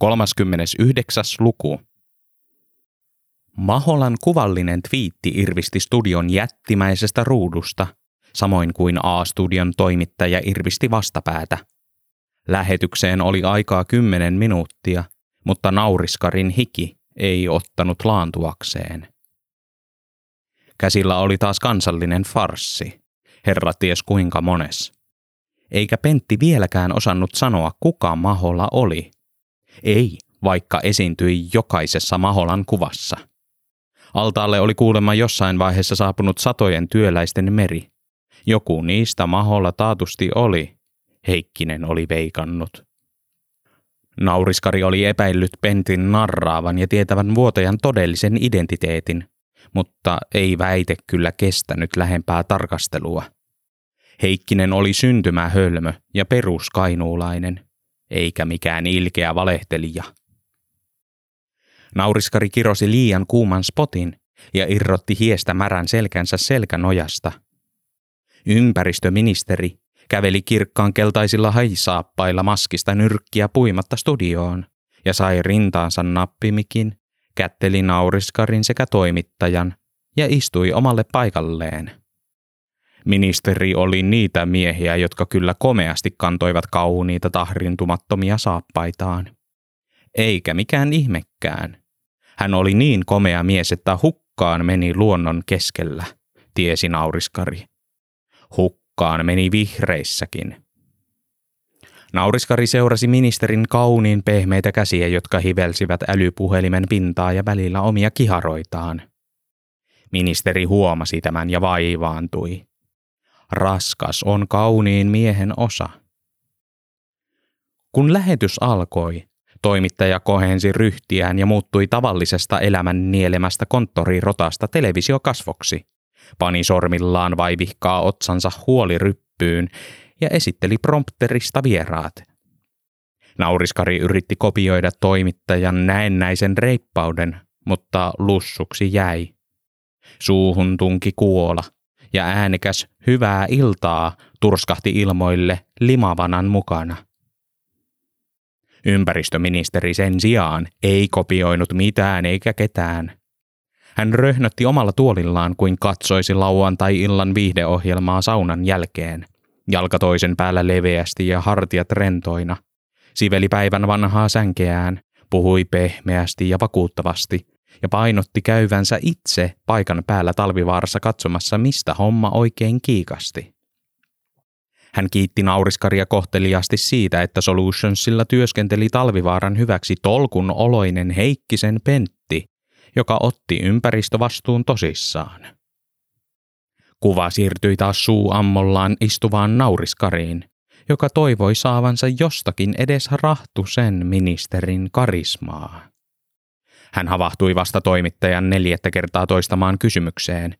39. luku. Maholan kuvallinen twiitti irvisti studion jättimäisestä ruudusta, samoin kuin A-studion toimittaja irvisti vastapäätä. Lähetykseen oli aikaa kymmenen minuuttia, mutta nauriskarin hiki ei ottanut laantuakseen. Käsillä oli taas kansallinen farssi, herra ties kuinka mones. Eikä Pentti vieläkään osannut sanoa, kuka Mahola oli. Ei, vaikka esiintyi jokaisessa Maholan kuvassa. Altaalle oli kuulemma jossain vaiheessa saapunut satojen työläisten meri. Joku niistä Maholla taatusti oli, Heikkinen oli veikannut. Nauriskari oli epäillyt Pentin narraavan ja tietävän vuotajan todellisen identiteetin, mutta ei väite kyllä kestänyt lähempää tarkastelua. Heikkinen oli syntymähölmö ja peruskainuulainen, eikä mikään ilkeä valehtelija. Nauriskari kirosi liian kuuman spotin ja irrotti hiestä märän selkänsä selkänojasta. Ympäristöministeri käveli kirkkaan keltaisilla haisaappailla maskista nyrkkiä puimatta studioon ja sai rintaansa nappimikin, kätteli nauriskarin sekä toimittajan ja istui omalle paikalleen. Ministeri oli niitä miehiä, jotka kyllä komeasti kantoivat kauniita tahrintumattomia saappaitaan. Eikä mikään ihmekään. Hän oli niin komea mies, että hukkaan meni luonnon keskellä, tiesi nauriskari. Hukkaan meni vihreissäkin. Nauriskari seurasi ministerin kauniin pehmeitä käsiä, jotka hivelsivät älypuhelimen pintaa ja välillä omia kiharoitaan. Ministeri huomasi tämän ja vaivaantui. Raskas on kauniin miehen osa. Kun lähetys alkoi, toimittaja kohensi ryhtiään ja muuttui tavallisesta elämän nielemästä konttorirotasta televisiokasvoksi. Pani sormillaan vaivihkaa otsansa huoliryppyyn ja esitteli prompterista vieraat. Nauriskari yritti kopioida toimittajan näennäisen reippauden, mutta lussuksi jäi. Suuhun tunki kuola – ja äänekäs hyvää iltaa turskahti ilmoille limavanan mukana. Ympäristöministeri sen sijaan ei kopioinut mitään eikä ketään. Hän röhnötti omalla tuolillaan kuin katsoisi lauantai-illan viihdeohjelmaa saunan jälkeen. Jalka toisen päällä leveästi ja hartiat rentoina. Siveli päivän vanhaa sänkeään, puhui pehmeästi ja vakuuttavasti, ja painotti käyvänsä itse paikan päällä talvivaarassa katsomassa, mistä homma oikein kiikasti. Hän kiitti nauriskaria kohteliasti siitä, että Solutionsilla työskenteli talvivaaran hyväksi tolkun oloinen Heikkisen Pentti, joka otti ympäristövastuun tosissaan. Kuva siirtyi taas suuammollaan istuvaan nauriskariin, joka toivoi saavansa jostakin edes rahtusen ministerin karismaa. Hän havahtui vasta toimittajan neljättä kertaa toistamaan kysymykseen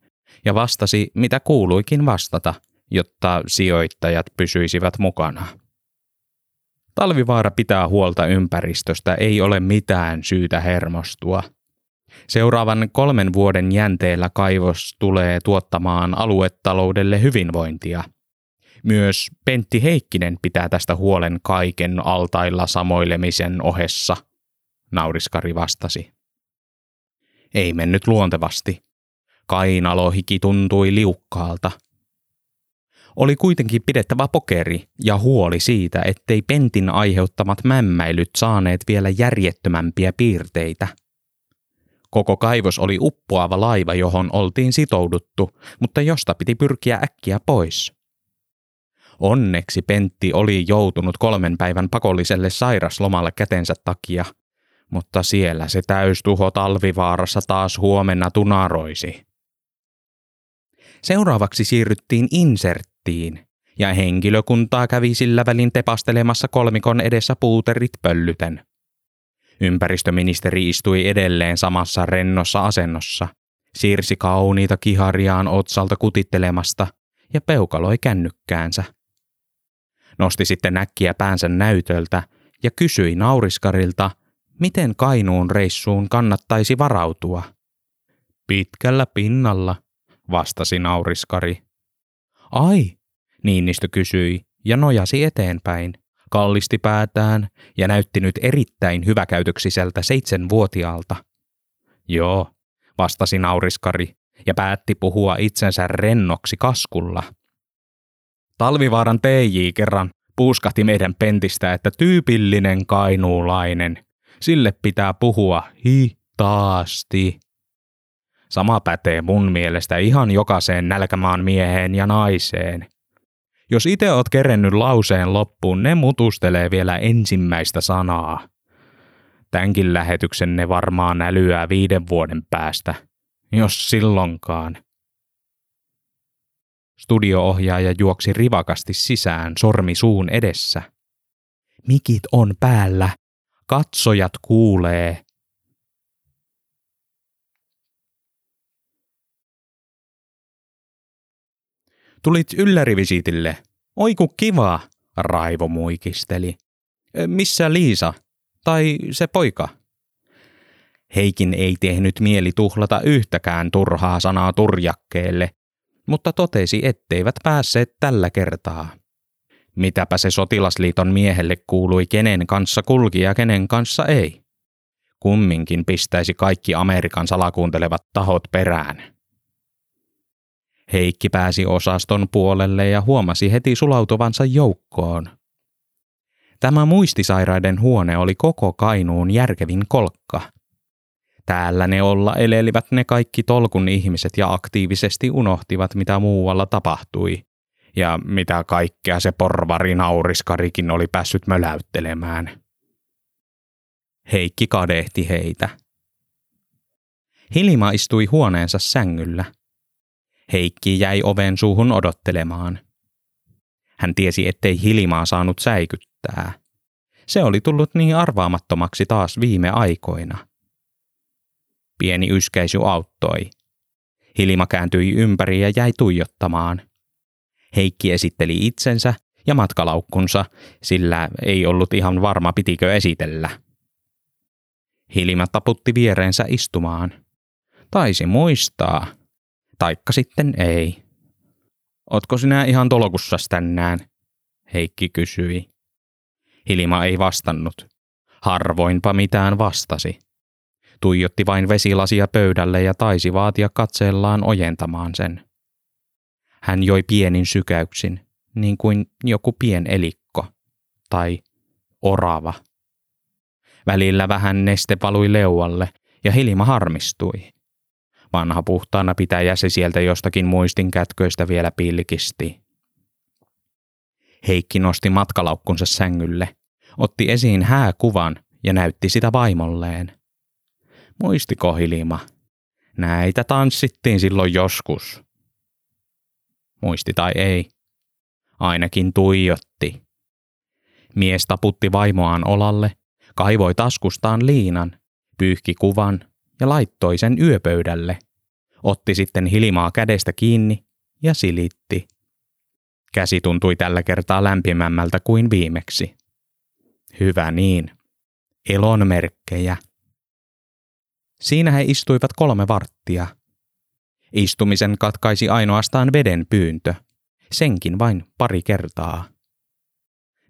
ja vastasi, mitä kuuluikin vastata, jotta sijoittajat pysyisivät mukana. Talvivaara pitää huolta ympäristöstä, ei ole mitään syytä hermostua. Seuraavan kolmen vuoden jänteellä kaivos tulee tuottamaan aluetaloudelle hyvinvointia. Myös Pentti Heikkinen pitää tästä huolen kaiken altailla samoilemisen ohessa, nauriskari vastasi. Ei mennyt luontevasti. Kainalohiki tuntui liukkaalta. Oli kuitenkin pidettävä pokeri ja huoli siitä, ettei Pentin aiheuttamat mämmäilyt saaneet vielä järjettömämpiä piirteitä. Koko kaivos oli uppoava laiva, johon oltiin sitouduttu, mutta josta piti pyrkiä äkkiä pois. Onneksi Pentti oli joutunut kolmen päivän pakolliselle sairaslomalle kätensä takia – mutta siellä se täystuho talvivaarassa taas huomenna tunaroisi. Seuraavaksi siirryttiin inserttiin, ja henkilökuntaa kävi sillä välin tepastelemassa kolmikon edessä puuterit pöllyten. Ympäristöministeri istui edelleen samassa rennossa asennossa, siirsi kauniita kihariaan otsalta kutittelemasta ja peukaloi kännykkäänsä. Nosti sitten näkkiä päänsä näytöltä ja kysyi nauriskarilta, Miten Kainuun reissuun kannattaisi varautua? Pitkällä pinnalla, vastasi nauriskari. Ai, Niinistö kysyi ja nojasi eteenpäin. kallisti päätään ja näytti nyt erittäin hyväkäytöksiseltä seitsemänvuotiaalta. Joo, vastasi nauriskari ja päätti puhua itsensä rennoksi kaskulla. Talvivaaran TJ kerran puuskahti meidän pentistä, että tyypillinen kainuulainen. Sille pitää puhua hitaasti. Sama pätee mun mielestä ihan jokaiseen nälkämaan mieheen ja naiseen. Jos itse oot kerennyt lauseen loppuun, ne mutustelee vielä ensimmäistä sanaa. Tämänkin lähetyksen ne varmaan älyää viiden vuoden päästä, jos silloinkaan. Studioohjaaja juoksi rivakasti sisään sormi suun edessä. Mikit on päällä. Katsojat kuulee. Tulit yllärivisiitille. Oiku kiva, Raivo muikisteli. Missä Liisa? Tai se poika? Heikin ei tehnyt mieli tuhlata yhtäkään turhaa sanaa turjakkeelle, mutta totesi, etteivät päässeet tällä kertaa. Mitäpä se sotilasliiton miehelle kuului, kenen kanssa kulki ja kenen kanssa ei. Kumminkin pistäisi kaikki Amerikan salakuuntelevat tahot perään. Heikki pääsi osaston puolelle ja huomasi heti sulautuvansa joukkoon. Tämä muistisairaiden huone oli koko Kainuun järkevin kolkka. Täällä ne olla elelivät ne kaikki tolkun ihmiset ja aktiivisesti unohtivat, mitä muualla tapahtui. Ja mitä kaikkea se porvari nauriskarikin oli päässyt möläyttelemään. Heikki kadehti heitä. Hilma istui huoneensa sängyllä – Heikki jäi oven suuhun odottelemaan. Hän tiesi, ettei Hilimaa saanut säikyttää. Se oli tullut niin arvaamattomaksi taas viime aikoina. Pieni yskäisy auttoi. Hilima kääntyi ympäri ja jäi tuijottamaan. Heikki esitteli itsensä ja matkalaukkunsa, sillä ei ollut ihan varma pitikö esitellä. Hilima taputti viereensä istumaan. Taisi muistaa, taikka sitten ei. Otko sinä ihan tolkussas tänään? Heikki kysyi. Hilma ei vastannut. Harvoinpa mitään vastasi. Tuijotti vain vesilasia pöydälle ja taisi vaatia katseellaan ojentamaan sen. Hän joi pienin sykäyksin, niin kuin joku pien elikko tai orava. Välillä vähän neste valui leualle ja Hilma harmistui. Vanha puhtaana pitäjä se sieltä jostakin muistin kätköistä vielä pilkisti. Heikki nosti matkalaukkunsa sängylle, otti esiin hääkuvan ja näytti sitä vaimolleen. Muistiko Hilima? Näitä tanssittiin silloin joskus. Muisti tai ei. Ainakin tuijotti. Mies taputti vaimoaan olalle, kaivoi taskustaan liinan, pyyhki kuvan ja laittoi sen yöpöydälle. Otti sitten hilimaa kädestä kiinni ja silitti. Käsi tuntui tällä kertaa lämpimämmältä kuin viimeksi. Hyvä niin. Elon merkkejä. Siinä he istuivat kolme varttia. Istumisen katkaisi ainoastaan veden pyyntö. Senkin vain pari kertaa.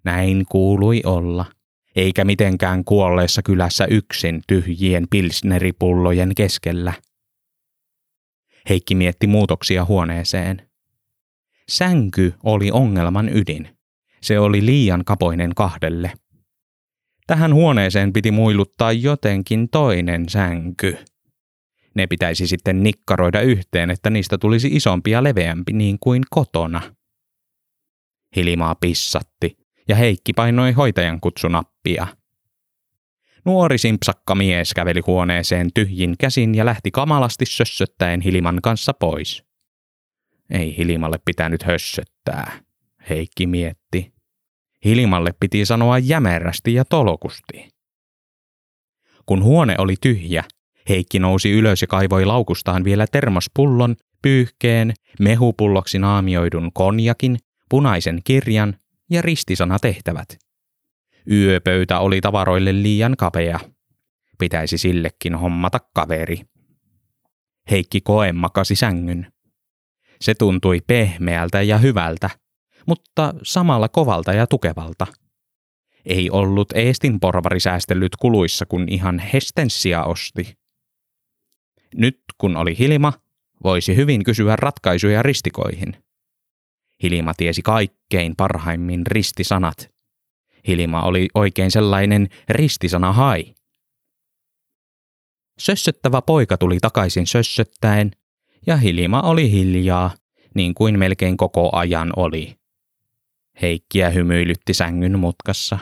Näin kuului olla – eikä mitenkään kuolleessa kylässä yksin tyhjien pilsneripullojen keskellä. Heikki mietti muutoksia huoneeseen. Sänky oli ongelman ydin. Se oli liian kapoinen kahdelle. Tähän huoneeseen piti muiluttaa jotenkin toinen sänky. Ne pitäisi sitten nikkaroida yhteen, että niistä tulisi isompi ja leveämpi niin kuin kotona. Hilimaa pissatti ja Heikki painoi hoitajan kutsunappia. Nuori simpsakka mies käveli huoneeseen tyhjin käsin ja lähti kamalasti sössöttäen Hiliman kanssa pois. Ei Hilimalle pitänyt hössöttää, Heikki mietti. Hilimalle piti sanoa jämerästi ja tolokusti. Kun huone oli tyhjä, Heikki nousi ylös ja kaivoi laukustaan vielä termospullon, pyyhkeen, mehupulloksi naamioidun konjakin, punaisen kirjan ja ristisana tehtävät. Yöpöytä oli tavaroille liian kapea. Pitäisi sillekin hommata kaveri. Heikki Koe makasi sängyn. Se tuntui pehmeältä ja hyvältä, mutta samalla kovalta ja tukevalta. Ei ollut Eestin porvari säästellyt kuluissa, kun ihan Hestensia osti. Nyt kun oli Hilma, voisi hyvin kysyä ratkaisuja ristikoihin. Hilma tiesi kaikkein parhaimmin ristisanat. Hilma oli oikein sellainen ristisana hai. Sössöttävä poika tuli takaisin sössöttäen, ja Hilma oli hiljaa, niin kuin melkein koko ajan oli. Heikkiä hymyilytti sängyn mutkassa.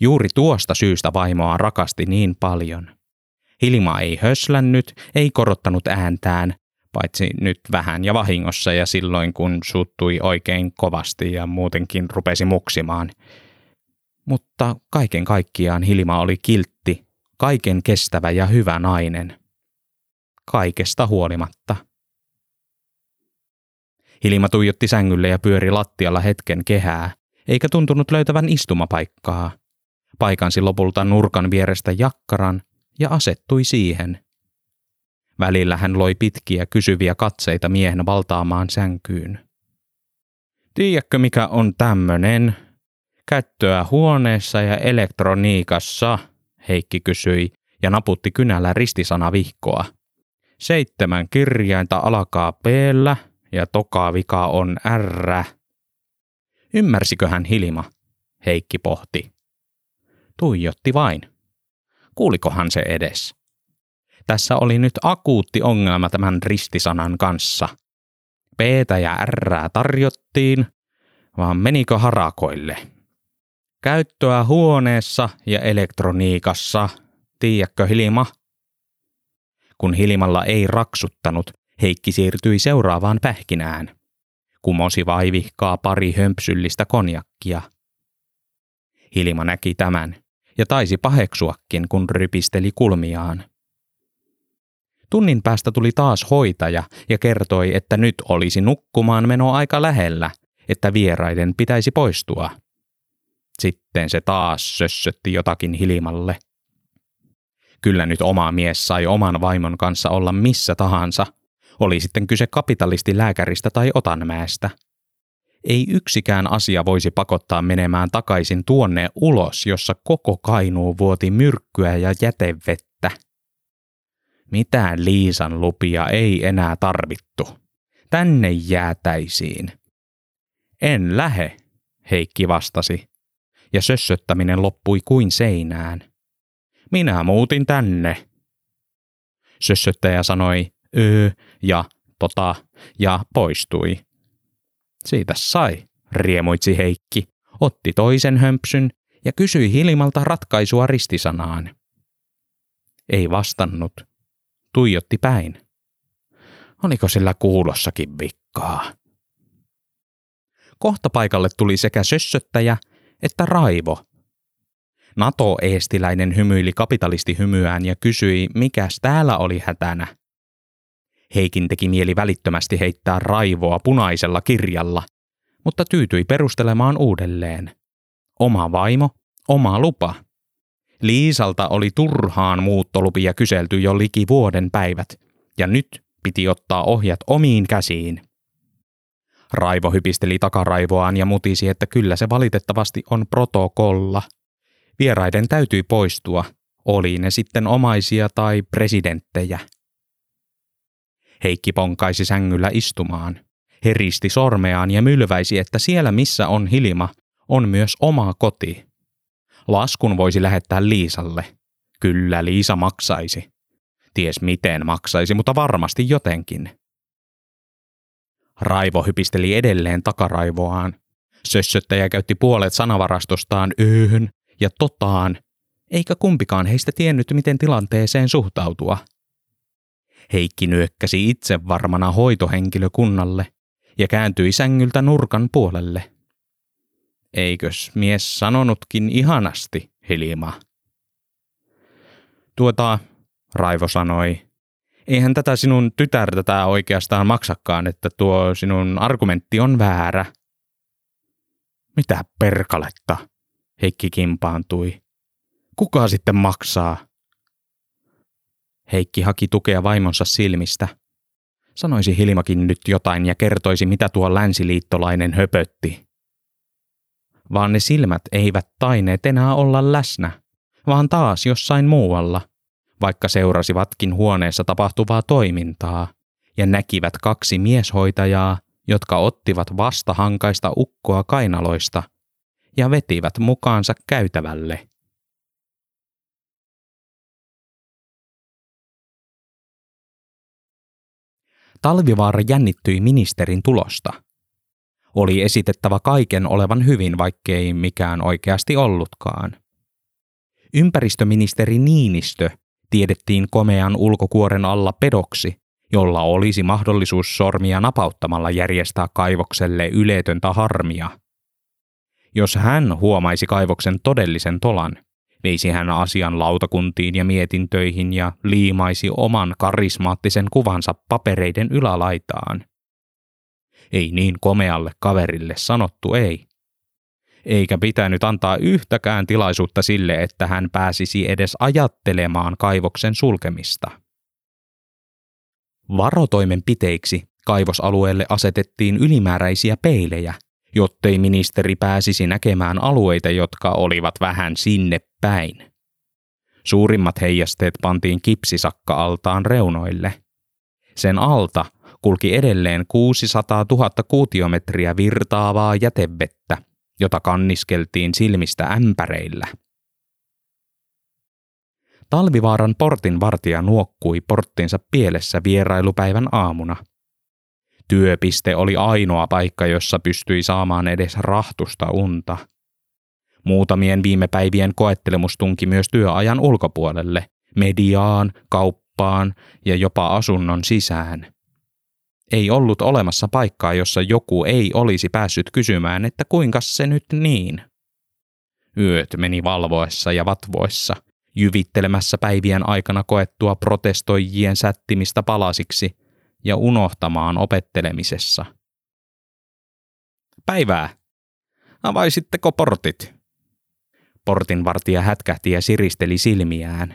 Juuri tuosta syystä vaimoa rakasti niin paljon. Hilma ei höslännyt, ei korottanut ääntään, paitsi nyt vähän ja vahingossa ja silloin kun suuttui oikein kovasti ja muutenkin rupesi muksimaan. Mutta kaiken kaikkiaan Hilma oli kiltti, kaiken kestävä ja hyvä nainen. Kaikesta huolimatta. Hilma tuijotti sängylle ja pyöri lattialla hetken kehää, eikä tuntunut löytävän istumapaikkaa. Paikansi lopulta nurkan vierestä jakkaran ja asettui siihen. Välillä hän loi pitkiä kysyviä katseita miehen valtaamaan sänkyyn. Tiedätkö mikä on tämmönen? Käyttöä huoneessa ja elektroniikassa, Heikki kysyi ja naputti kynällä ristisana-vihkoa. Seitsemän kirjainta alkaa p ja toka vika on R. Ymmärsikö hän Hilma? Heikki pohti. Tuijotti vain. Kuulikohan se edes? Tässä oli nyt akuutti ongelma tämän ristisanan kanssa. p ja R tarjottiin, vaan menikö harakoille? Käyttöä huoneessa ja elektroniikassa, tiedätkö Hilma? Kun Hilmalla ei raksuttanut, Heikki siirtyi seuraavaan pähkinään. Kumosi vaivihkaa pari hömpsyllistä konjakkia. Hilma näki tämän ja taisi paheksuakin, kun rypisteli kulmiaan. Tunnin päästä tuli taas hoitaja ja kertoi, että nyt olisi nukkumaan meno aika lähellä, että vieraiden pitäisi poistua. Sitten se taas sössötti jotakin Hilmalle. Kyllä nyt oma mies sai oman vaimon kanssa olla missä tahansa, oli sitten kyse kapitalistilääkäristä tai otanmäestä. Ei yksikään asia voisi pakottaa menemään takaisin tuonne ulos, jossa koko Kainuu vuoti myrkkyä ja jätevettä. Mitään Liisan lupia ei enää tarvittu. Tänne jäätäisiin. En lähe, Heikki vastasi, ja sössöttäminen loppui kuin seinään. Minä muutin tänne. Sössöttäjä sanoi, öö ja tota ja poistui. Siitä sai, riemuitsi Heikki, otti toisen hömpsyn ja kysyi Hilmalta ratkaisua ristisanaan. Ei vastannut. Tuijotti päin. Oliko sillä kuulossakin vikkaa? Kohta paikalle tuli sekä sössöttäjä että raivo. NATO-eestiläinen hymyili kapitalisti hymyään ja kysyi, mikäs täällä oli hätänä. Heikin teki mieli välittömästi heittää raivoa punaisella kirjalla, mutta tyytyi perustelemaan uudelleen. Oma vaimo, oma lupa. Liisalta oli turhaan muuttolupia kyselty jo liki vuoden päivät, ja nyt piti ottaa ohjat omiin käsiin. Raivo hypisteli takaraivoaan ja mutisi, että kyllä se valitettavasti on protokolla. Vieraiden täytyi poistua, oli ne sitten omaisia tai presidenttejä. Heikki ponkaisi sängyllä istumaan. Heristi sormeaan ja mylväisi, että siellä missä on Hilma, on myös oma koti. Laskun voisi lähettää Liisalle. Kyllä Liisa maksaisi. Ties miten maksaisi, mutta varmasti jotenkin. Raivo hypisteli edelleen takaraivoaan. Sössöttäjä käytti puolet sanavarastostaan ööhön ja totaan, eikä kumpikaan heistä tiennyt, miten tilanteeseen suhtautua – Heikki nyökkäsi itse varmana hoitohenkilökunnalle ja kääntyi sängyltä nurkan puolelle. Eikös mies sanonutkin ihanasti, Hilma? Tuota, Raivo sanoi, eihän tätä sinun tytärtä oikeastaan maksakaan, että tuo sinun argumentti on väärä. Mitä perkaletta, Heikki kimpaantui. Kuka sitten maksaa? Heikki haki tukea vaimonsa silmistä. Sanoisi Hilmakin nyt jotain ja kertoisi, mitä tuo länsiliittolainen höpötti. vaan ne silmät eivät taineet enää olla läsnä, vaan taas jossain muualla, vaikka seurasivatkin huoneessa tapahtuvaa toimintaa ja näkivät kaksi mieshoitajaa, jotka ottivat vastahankaista ukkoa kainaloista ja vetivät mukaansa käytävälle. Talvivaara jännittyi ministerin tulosta. Oli esitettävä kaiken olevan hyvin, vaikkei mikään oikeasti ollutkaan. Ympäristöministeri Niinistö tiedettiin komean ulkokuoren alla pedoksi, jolla olisi mahdollisuus sormia napauttamalla järjestää kaivokselle yletöntä harmia. Jos hän huomaisi kaivoksen todellisen tolan, veisi hän asian lautakuntiin ja mietintöihin ja liimaisi oman karismaattisen kuvansa papereiden ylälaitaan. Ei niin komealle kaverille sanottu ei. Eikä pitänyt antaa yhtäkään tilaisuutta sille, että hän pääsisi edes ajattelemaan kaivoksen sulkemista. Varotoimenpiteiksi kaivosalueelle asetettiin ylimääräisiä peilejä, jottei ministeri pääsisi näkemään alueita, jotka olivat vähän sinne päin. Suurimmat heijasteet pantiin kipsisakka-altaan reunoille. Sen alta kulki edelleen 600 000 kuutiometriä virtaavaa jätevettä, jota kanniskeltiin silmistä ämpäreillä. Talvivaaran portin vartija nuokkui porttinsa pielessä vierailupäivän aamuna. Työpiste oli ainoa paikka, jossa pystyi saamaan edes rahtusta unta. Muutamien viime päivien koettelemus tunki myös työajan ulkopuolelle, mediaan, kauppaan ja jopa asunnon sisään. Ei ollut olemassa paikkaa, jossa joku ei olisi päässyt kysymään, että kuinka se nyt niin. Yöt meni valvoessa ja vatvoissa, jyvittelemässä päivien aikana koettua protestoijien sättimistä palasiksi ja unohtamaan opettelemisessa. Päivää! Avaisitteko portit? Portinvartija hätkähti ja siristeli silmiään.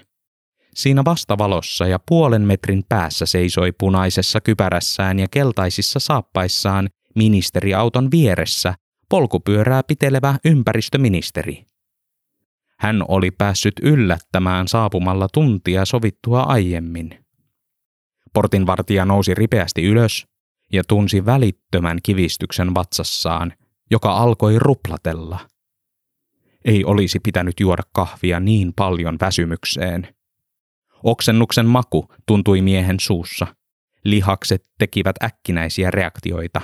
Siinä vastavalossa ja puolen metrin päässä seisoi punaisessa kypärässään ja keltaisissa saappaissaan ministeriauton vieressä polkupyörää pitelevä ympäristöministeri. Hän oli päässyt yllättämään saapumalla tuntia sovittua aiemmin. Portinvartija nousi ripeästi ylös ja tunsi välittömän kivistyksen vatsassaan, joka alkoi ruplatella. Ei olisi pitänyt juoda kahvia niin paljon väsymykseen. Oksennuksen maku tuntui miehen suussa. Lihakset tekivät äkkinäisiä reaktioita.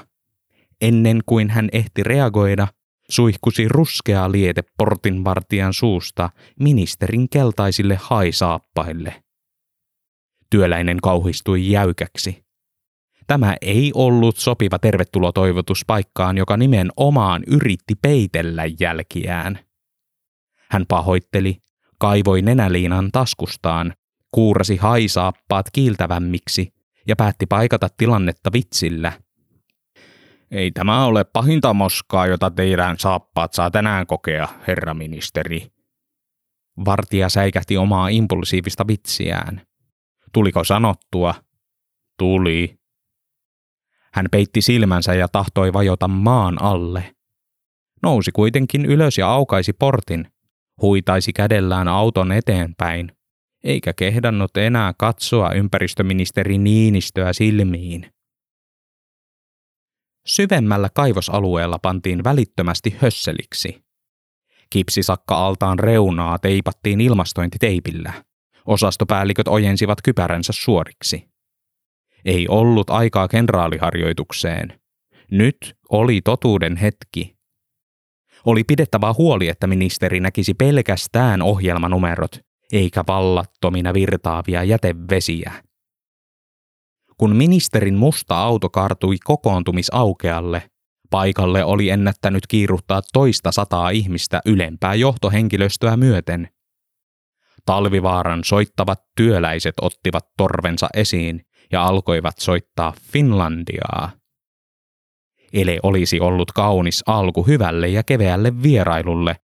Ennen kuin hän ehti reagoida, suihkusi ruskea liete portinvartijan suusta ministerin keltaisille haisaappaille. Työläinen kauhistui jäykäksi. Tämä ei ollut sopiva tervetulotoivotus paikkaan, joka nimenomaan yritti peitellä jälkiään. Hän pahoitteli, kaivoi nenäliinan taskustaan, kuurasi haisaappaat kiiltävämmiksi ja päätti paikata tilannetta vitsillä – ei tämä ole pahinta moskaa, jota teidän saappaat saa tänään kokea, herra ministeri. Vartija säikähti omaa impulsiivista vitsiään. Tuliko sanottua? Tuli. Hän peitti silmänsä ja tahtoi vajota maan alle. Nousi kuitenkin ylös ja aukaisi portin. Huitaisi kädellään auton eteenpäin, eikä kehdannut enää katsoa ympäristöministeri Niinistöä silmiin. Syvemmällä kaivosalueella pantiin välittömästi hösseliksi. Kipsisakka-altaan reunaa teipattiin ilmastointiteipillä. Osastopäälliköt ojensivat kypäränsä suoriksi. Ei ollut aikaa kenraaliharjoitukseen. Nyt oli totuuden hetki. Oli pidettävä huoli, että ministeri näkisi pelkästään ohjelmanumerot, eikä vallattomina virtaavia jätevesiä. Kun ministerin musta auto kartui kokoontumisaukealle, paikalle oli ennättänyt kiiruttaa toista sataa ihmistä ylempää johtohenkilöstöä myöten. Talvivaaran soittavat työläiset ottivat torvensa esiin ja alkoivat soittaa Finlandiaa. Ele olisi ollut kaunis alku hyvälle ja keveälle vierailulle,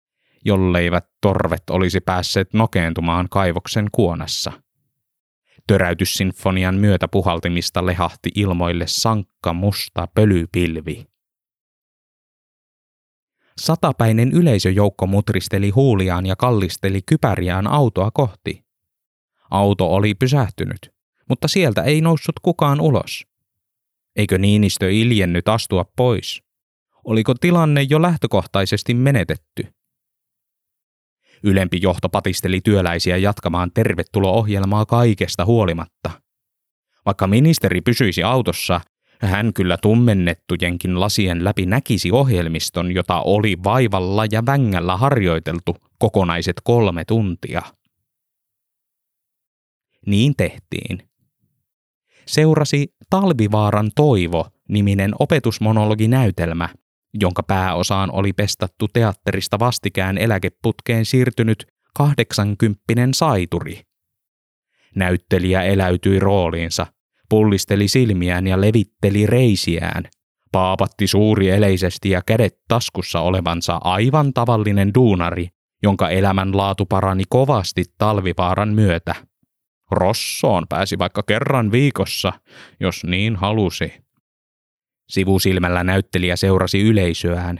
jolleivät torvet olisi päässeet nokeentumaan kaivoksen kuonassa. Töräytyssinfonian myötä puhaltimista lehahti ilmoille sankka musta pölypilvi. Satapäinen yleisöjoukko mutristeli huuliaan ja kallisteli kypäriään autoa kohti. Auto oli pysähtynyt, mutta sieltä ei noussut kukaan ulos. Eikö Niinistö iljennyt astua pois? Oliko tilanne jo lähtökohtaisesti menetetty? Ylempi johto patisteli työläisiä jatkamaan tervetulo-ohjelmaa kaikesta huolimatta. Vaikka ministeri pysyisi autossa, hän kyllä tummennettujenkin lasien läpi näkisi ohjelmiston, jota oli vaivalla ja vängällä harjoiteltu kokonaiset kolme tuntia. Niin tehtiin. Seurasi Talvivaaran toivo niminen opetusmonologinäytelmä, jonka pääosaan oli pestattu teatterista vastikään eläkeputkeen siirtynyt kahdeksankymppinen saituri. Näyttelijä eläytyi rooliinsa, pullisteli silmiään ja levitteli reisiään, paapatti suuri eleisesti ja kädet taskussa olevansa aivan tavallinen duunari, jonka elämänlaatu parani kovasti talvivaaran myötä. Rossoon pääsi vaikka kerran viikossa, jos niin halusi. Sivusilmällä näyttelijä seurasi yleisöään,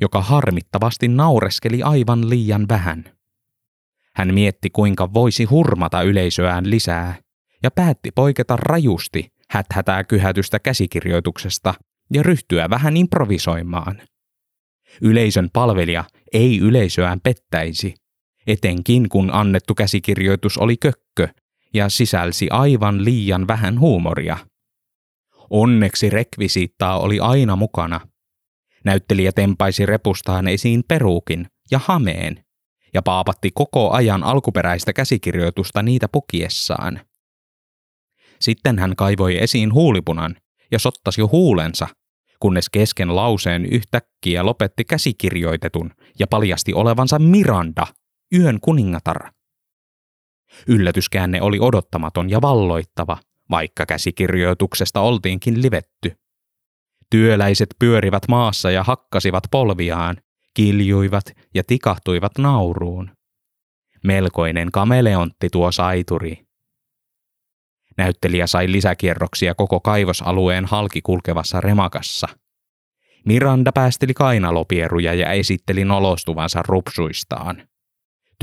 joka harmittavasti naureskeli aivan liian vähän. Hän mietti, kuinka voisi hurmata yleisöään lisää, ja päätti poiketa rajusti häthätää kyhätystä käsikirjoituksesta ja ryhtyä vähän improvisoimaan. Yleisön palvelija ei yleisöään pettäisi, etenkin kun annettu käsikirjoitus oli kökkö ja sisälsi aivan liian vähän huumoria. Onneksi rekvisiittaa oli aina mukana. Näyttelijä tempaisi repustaan esiin peruukin ja hameen ja paapatti koko ajan alkuperäistä käsikirjoitusta niitä pukiessaan. Sitten hän kaivoi esiin huulipunan ja sottasi huulensa, kunnes kesken lauseen yhtäkkiä lopetti käsikirjoitetun ja paljasti olevansa Miranda, yön kuningatar. Yllätyskäänne oli odottamaton ja valloittava, vaikka käsikirjoituksesta oltiinkin livetty. Työläiset pyörivät maassa ja hakkasivat polviaan, kiljuivat ja tikahtuivat nauruun. Melkoinen kameleontti tuo saituri. Näyttelijä sai lisäkierroksia koko kaivosalueen halki kulkevassa remakassa. Miranda päästeli kainalopieruja ja esitteli nolostuvansa rupsuistaan.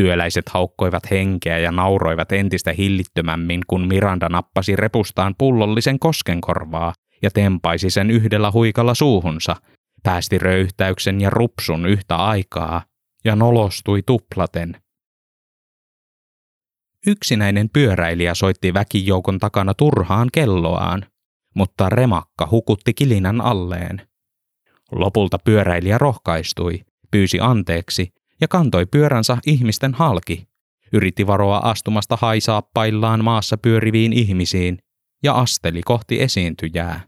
Työläiset haukkoivat henkeä ja nauroivat entistä hillittömämmin, kun Miranda nappasi repustaan pullollisen koskenkorvaa ja tempaisi sen yhdellä huikalla suuhunsa, päästi röyhtäyksen ja rupsun yhtä aikaa ja nolostui tuplaten. Yksinäinen pyöräilijä soitti väkijoukon takana turhaan kelloaan, mutta remakka hukutti kilinän alleen. Lopulta pyöräilijä rohkaistui, pyysi anteeksi ja kantoi pyöränsä ihmisten halki. Yritti varoa astumasta haisaappaillaan maassa pyöriviin ihmisiin ja asteli kohti esiintyjää.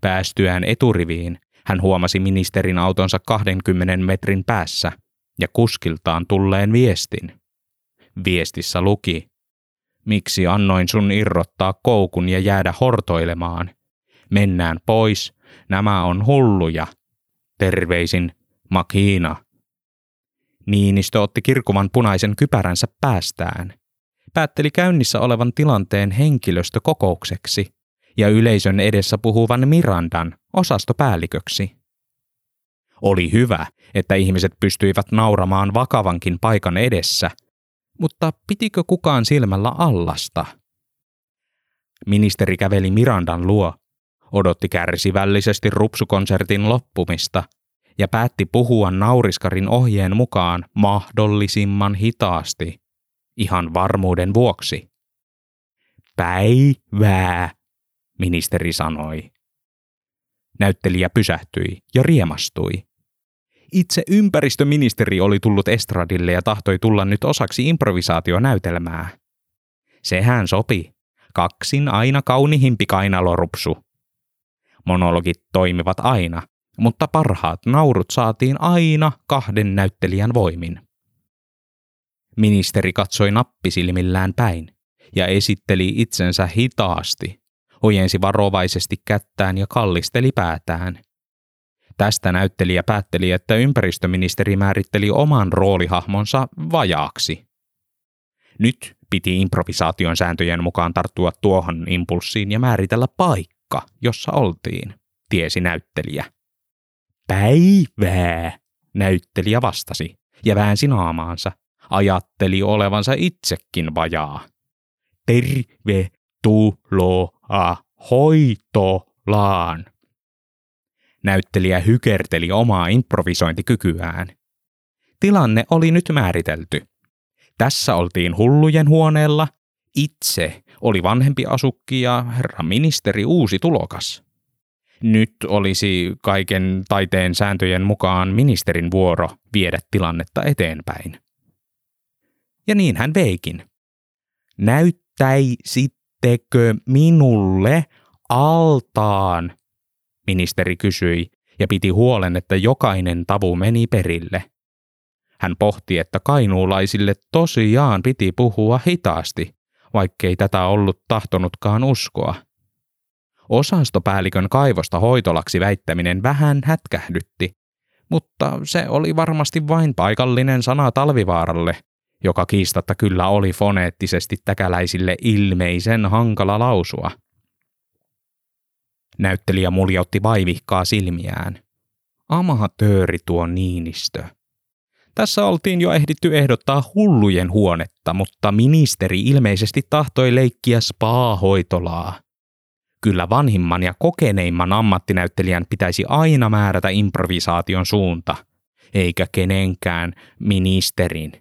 Päästyään eturiviin, hän huomasi ministerin autonsa 20 metrin päässä ja kuskiltaan tulleen viestin. Viestissä luki, miksi annoin sun irrottaa koukun ja jäädä hortoilemaan. Mennään pois, nämä on hulluja. Terveisin, Makina. Niinistö otti kirkuvan punaisen kypäränsä päästään. Päätteli käynnissä olevan tilanteen henkilöstökokoukseksi ja yleisön edessä puhuvan Mirandan osastopäälliköksi. Oli hyvä, että ihmiset pystyivät nauramaan vakavankin paikan edessä, mutta pitikö kukaan silmällä allasta? Ministeri käveli Mirandan luo, odotti kärsivällisesti rupsukonsertin loppumista ja päätti puhua nauriskarin ohjeen mukaan mahdollisimman hitaasti, ihan varmuuden vuoksi. Päivää, ministeri sanoi. Näyttelijä pysähtyi ja riemastui. Itse ympäristöministeri oli tullut estradille ja tahtoi tulla nyt osaksi improvisaationäytelmää. Sehän sopi. Kaksin aina kaunihimpi kainalorupsu. Monologit toimivat aina, mutta parhaat naurut saatiin aina kahden näyttelijän voimin. Ministeri katsoi nappisilmillään päin ja esitteli itsensä hitaasti, ojensi varovaisesti kättään ja kallisteli päätään. Tästä näyttelijä päätteli, että ympäristöministeri määritteli oman roolihahmonsa vajaaksi. Nyt piti improvisaation sääntöjen mukaan tarttua tuohon impulssiin ja määritellä paikka, jossa oltiin, tiesi näyttelijä. Päivää, näyttelijä vastasi ja väänsi naamaansa. Ajatteli olevansa itsekin vajaa. Tervetuloa hoitolaan. Näyttelijä hykerteli omaa improvisointikykyään. Tilanne oli nyt määritelty. Tässä oltiin hullujen huoneella. Itse oli vanhempi asukki ja herra ministeri uusi tulokas. Nyt olisi kaiken taiteen sääntöjen mukaan ministerin vuoro viedä tilannetta eteenpäin. Ja niin hän veikin. Näyttäisittekö minulle altaan? Ministeri kysyi ja piti huolen, että jokainen tavu meni perille. Hän pohti, että kainuulaisille tosiaan piti puhua hitaasti, vaikkei tätä ollut tahtonutkaan uskoa. Osastopäällikön kaivosta hoitolaksi väittäminen vähän hätkähdytti, mutta se oli varmasti vain paikallinen sana Talvivaaralle, joka kiistatta kyllä oli foneettisesti täkäläisille ilmeisen hankala lausua. Näyttelijä muljautti vaivihkaa silmiään. Amatööri tuo Niinistö. Tässä oltiin jo ehditty ehdottaa hullujen huonetta, mutta ministeri ilmeisesti tahtoi leikkiä spa-hoitolaa. Kyllä vanhimman ja kokeneimman ammattinäyttelijän pitäisi aina määrätä improvisaation suunta, eikä kenenkään ministerin.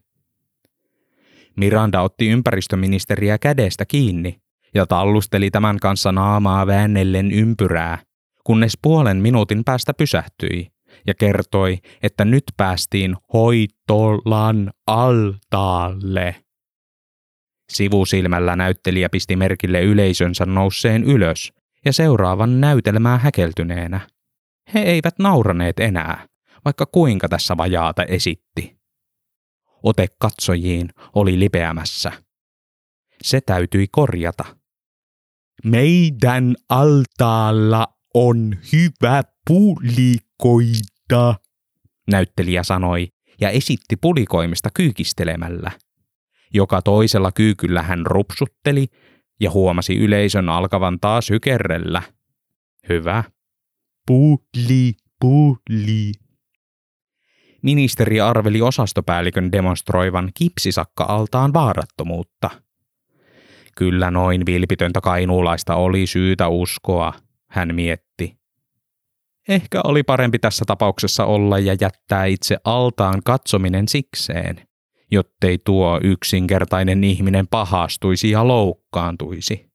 Miranda otti ympäristöministeriä kädestä kiinni ja tallusteli tämän kanssa naamaa väännellen ympyrää, kunnes puolen minuutin päästä pysähtyi ja kertoi, että nyt päästiin hoitolan altaalle. Sivusilmällä näyttelijä pisti merkille yleisönsä nousseen ylös ja seuraavan näytelmää häkeltyneenä. He eivät nauraneet enää, vaikka kuinka tässä vajaata esitti. Ote katsojiin oli lipeämässä. Se täytyi korjata. Meidän altaalla on hyvä pulikoita, näyttelijä sanoi ja esitti pulikoimista kyykistelemällä. Joka toisella kyykyllä hän rupsutteli ja huomasi yleisön alkavan taas hykerrellä. Hyvä. Puli, puli. Ministeri arveli osastopäällikön demonstroivan kipsisakka-altaan vaarattomuutta. Kyllä noin vilpitöntä kainuulaista oli syytä uskoa, hän mietti. Ehkä oli parempi tässä tapauksessa olla ja jättää itse altaan katsominen sikseen, jottei tuo yksinkertainen ihminen pahastuisi ja loukkaantuisi.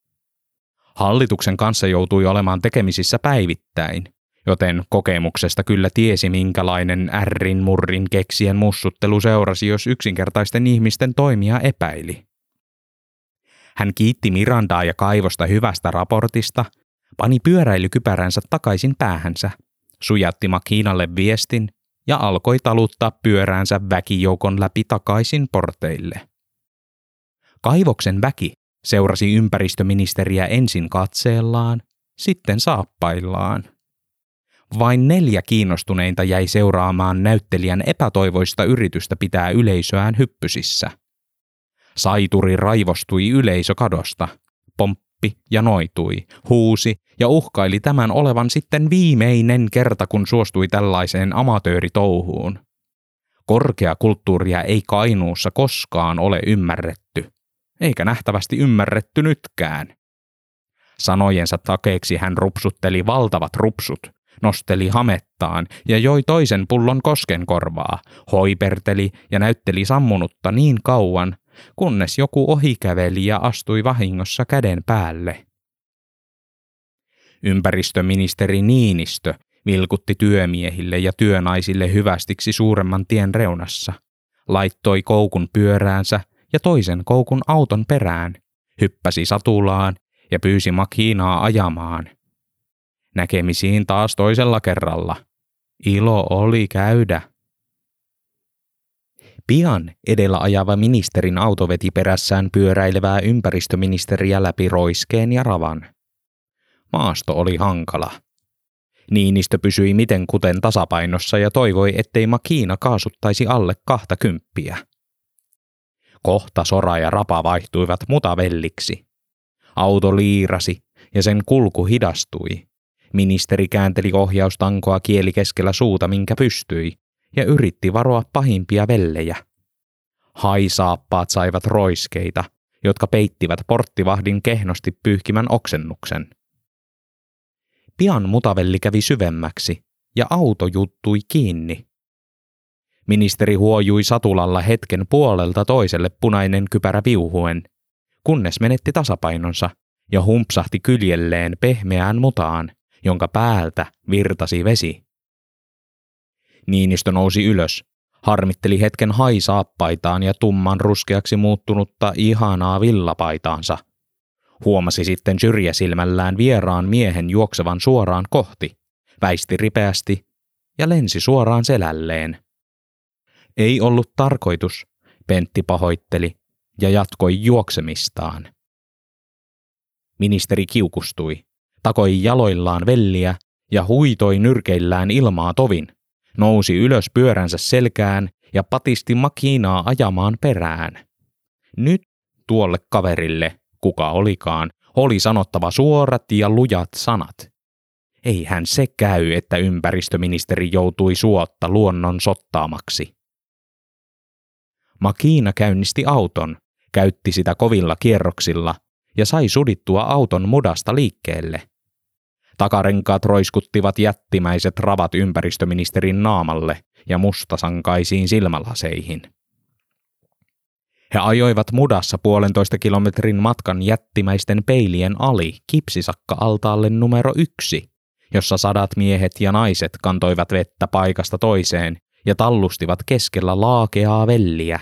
Hallituksen kanssa joutui olemaan tekemisissä päivittäin, joten kokemuksesta kyllä tiesi minkälainen ärrin murrin keksien mussuttelu seurasi, jos yksinkertaisten ihmisten toimia epäili. Hän kiitti Mirandaa ja kaivosta hyvästä raportista, pani pyöräilykypäränsä takaisin päähänsä, sujatti Makiinalle viestin ja alkoi taluttaa pyöräänsä väkijoukon läpi takaisin porteille. Kaivoksen väki seurasi ympäristöministeriä ensin katseellaan, sitten saappaillaan. Vain neljä kiinnostuneinta jäi seuraamaan näyttelijän epätoivoista yritystä pitää yleisöään hyppysissä. Saituri raivostui yleisökadosta, pomppi ja noitui, huusi ja uhkaili tämän olevan sitten viimeinen kerta, kun suostui tällaiseen amatööritouhuun. Korkeakulttuuria ei Kainuussa koskaan ole ymmärretty, eikä nähtävästi ymmärretty nytkään. Sanojensa takeeksi hän rupsutteli valtavat rupsut, nosteli hamettaan ja joi toisen pullon koskenkorvaa, hoiperteli ja näytteli sammunutta niin kauan, kunnes joku ohikäveli ja astui vahingossa käden päälle. Ympäristöministeri Niinistö vilkutti työmiehille ja työnaisille hyvästiksi suuremman tien reunassa, laittoi koukun pyöräänsä ja toisen koukun auton perään, hyppäsi satulaan ja pyysi makiinaa ajamaan. Näkemisiin taas toisella kerralla. Ilo oli käydä. Pian edellä ajava ministerin auto veti perässään pyöräilevää ympäristöministeriä läpi roiskeen ja ravan. Maasto oli hankala. Niinistö pysyi miten kuten tasapainossa ja toivoi, ettei Makiina kaasuttaisi alle kahta kymppiä. Kohta sora ja rapa vaihtuivat mutavelliksi. Auto liirasi ja sen kulku hidastui. Ministeri käänteli ohjaustankoa kieli keskellä suuta, minkä pystyi, ja yritti varoa pahimpia vellejä. Haisaappaat saivat roiskeita, jotka peittivät porttivahdin kehnosti pyyhkimän oksennuksen. Pian mutavelli kävi syvemmäksi ja auto juttui kiinni. Ministeri huojui satulalla hetken puolelta toiselle punainen kypärä viuhuen, kunnes menetti tasapainonsa ja humpsahti kyljelleen pehmeään mutaan, jonka päältä virtasi vesi. Niinistö nousi ylös, harmitteli hetken haisaappaitaan ja tumman ruskeaksi muuttunutta ihanaa villapaitaansa. Huomasi sitten syrjäsilmällään vieraan miehen juoksevan suoraan kohti, väisti ripeästi ja lensi suoraan selälleen. Ei ollut tarkoitus, Pentti pahoitteli ja jatkoi juoksemistaan. Ministeri kiukustui, takoi jaloillaan velliä ja huitoi nyrkeillään ilmaa tovin, nousi ylös pyöränsä selkään ja patisti makiinaa ajamaan perään. Nyt tuolle kaverille, kuka olikaan, oli sanottava suorat ja lujat sanat. Eihän se käy, että ympäristöministeri joutui suotta luonnon sottaamaksi. Makiina käynnisti auton, käytti sitä kovilla kierroksilla ja sai sudittua auton mudasta liikkeelle. Takarenkaat roiskuttivat jättimäiset ravat ympäristöministerin naamalle ja mustasankaisiin silmälaseihin. He ajoivat mudassa puolentoista kilometrin matkan jättimäisten peilien ali kipsisakka-altaalle numero yksi, jossa sadat miehet ja naiset kantoivat vettä paikasta toiseen ja tallustivat keskellä laakeaa velliä.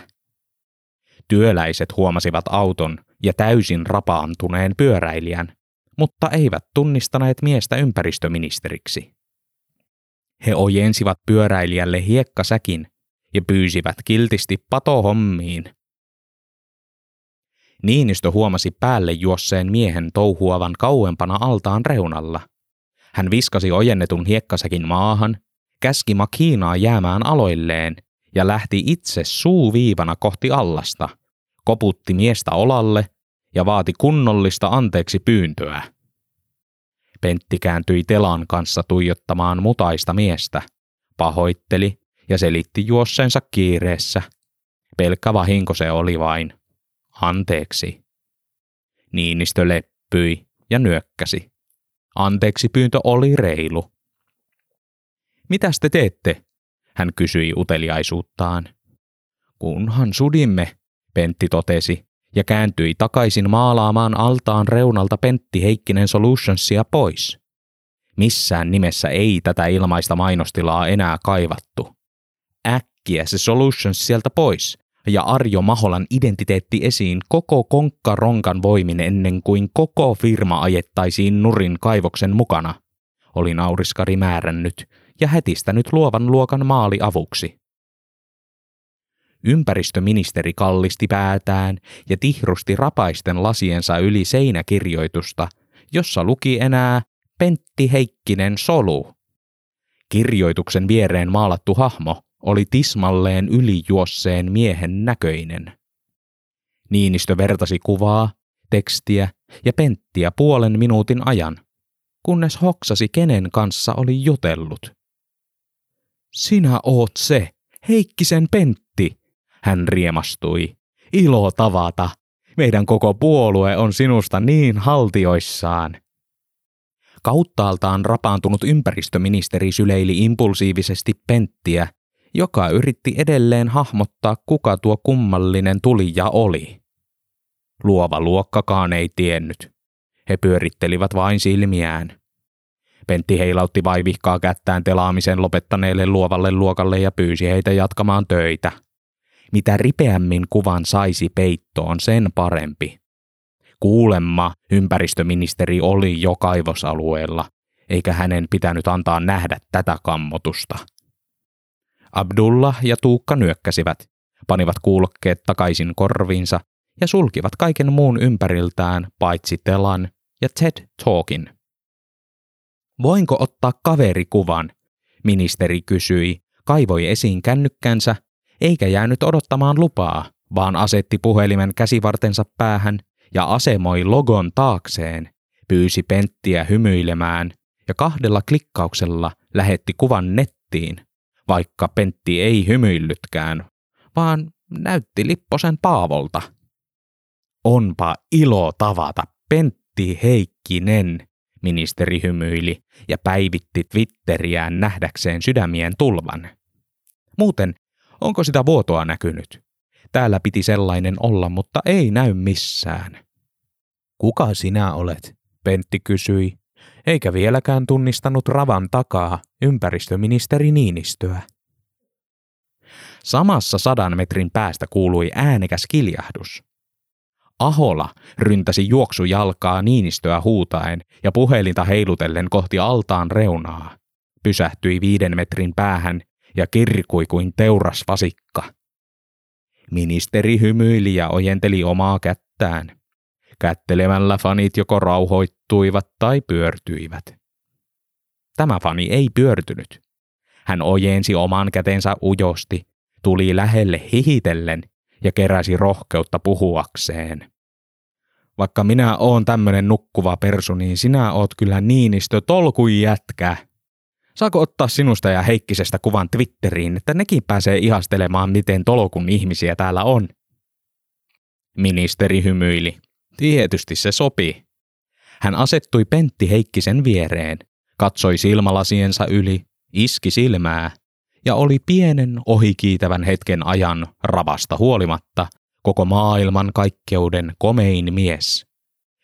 Työläiset huomasivat auton ja täysin rapaantuneen pyöräilijän, mutta eivät tunnistaneet miestä ympäristöministeriksi. He ojensivat pyöräilijälle hiekkasäkin ja pyysivät kiltisti patohommiin. Niinistö huomasi päälle juosseen miehen touhuavan kauempana altaan reunalla. Hän viskasi ojennetun hiekkasäkin maahan, käski makiinaa jäämään aloilleen ja lähti itse suuviivana kohti allasta, koputti miestä olalle ja vaati kunnollista anteeksi pyyntöä. Pentti kääntyi telan kanssa tuijottamaan mutaista miestä, pahoitteli ja selitti juosseensa kiireessä. Pelkkä vahinko se oli vain. Anteeksi. Niinistö leppyi ja nyökkäsi. Anteeksi pyyntö oli reilu. Mitäs te teette? Hän kysyi uteliaisuuttaan. Kunhan sudimme, Pentti totesi ja kääntyi takaisin maalaamaan altaan reunalta Pentti Heikkinen Solutionsia pois. Missään nimessä ei tätä ilmaista mainostilaa enää kaivattu. Äkkiä se Solutions sieltä pois ja Arjo Maholan identiteetti esiin koko konkkaronkan voimin ennen kuin koko firma ajettaisiin nurin kaivoksen mukana, oli nauriskari määrännyt ja hätistänyt luovan luokan maali avuksi. Ympäristöministeri kallisti päätään ja tihrusti rapaisten lasiensa yli seinäkirjoitusta, jossa luki enää Pentti Heikkinen solu. Kirjoituksen viereen maalattu hahmo oli tismalleen ylijuosseen miehen näköinen. Niinistö vertasi kuvaa, tekstiä ja Penttiä puolen minuutin ajan, kunnes hoksasi kenen kanssa oli jutellut. Sinä oot se, Heikkisen Pentti, hän riemastui. Ilo tavata. Meidän koko puolue on sinusta niin haltioissaan. Kauttaaltaan rapaantunut ympäristöministeri syleili impulsiivisesti Penttiä, joka yritti edelleen hahmottaa, kuka tuo kummallinen tulija oli. Luova luokkakaan ei tiennyt. He pyörittelivät vain silmiään. Pentti heilautti vaivihkaa kättään telaamisen lopettaneelle luovalle luokalle ja pyysi heitä jatkamaan töitä. Mitä ripeämmin kuvan saisi peittoon, sen parempi. Kuulemma ympäristöministeri oli jo kaivosalueella, eikä hänen pitänyt antaa nähdä tätä kammotusta. Abdullah ja Tuukka nyökkäsivät, panivat kuulokkeet takaisin korviinsa ja sulkivat kaiken muun ympäriltään paitsi Telan ja TED Talkin. Voinko ottaa kaverikuvan? Ministeri kysyi, kaivoi esiin kännykkänsä eikä jäänyt odottamaan lupaa, vaan asetti puhelimen käsivartensa päähän ja asemoi logon taakseen, pyysi Penttiä hymyilemään ja kahdella klikkauksella lähetti kuvan nettiin, vaikka Pentti ei hymyillytkään, vaan näytti Lipposen Paavolta. Onpa ilo tavata Pentti Heikkinen, ministeri hymyili ja päivitti Twitteriään nähdäkseen sydämien tulvan. Muuten, onko sitä vuotoa näkynyt? Täällä piti sellainen olla, mutta ei näy missään. Kuka sinä olet? Pentti kysyi, eikä vieläkään tunnistanut ravan takaa ympäristöministeri Niinistöä. Samassa sadan metrin päästä kuului äänekäs kiljahdus. Ahola ryntäsi juoksujalkaa Niinistöä huutaen ja puhelinta heilutellen kohti altaan reunaa. Pysähtyi viiden metrin päähän kirkui kuin teuras vasikka. Ministeri hymyili ja ojenteli omaa kättään. Kättelemällä fanit joko rauhoittuivat tai pyörtyivät. Tämä fani ei pyörtynyt. Hän ojensi oman kätensä ujosti, tuli lähelle hihitellen ja keräsi rohkeutta puhuakseen. Vaikka minä oon tämmönen nukkuva persu, niin sinä oot kyllä Niinistö tolkui jätkä. Saako ottaa sinusta ja Heikkisestä kuvan Twitteriin, että nekin pääsee ihastelemaan, miten tolokun ihmisiä täällä on? Ministeri hymyili. Tietysti se sopii. Hän asettui Pentti Heikkisen viereen, katsoi silmälasiensa yli, iski silmää ja oli pienen ohikiitävän hetken ajan ravasta huolimatta koko maailman kaikkeuden komein mies.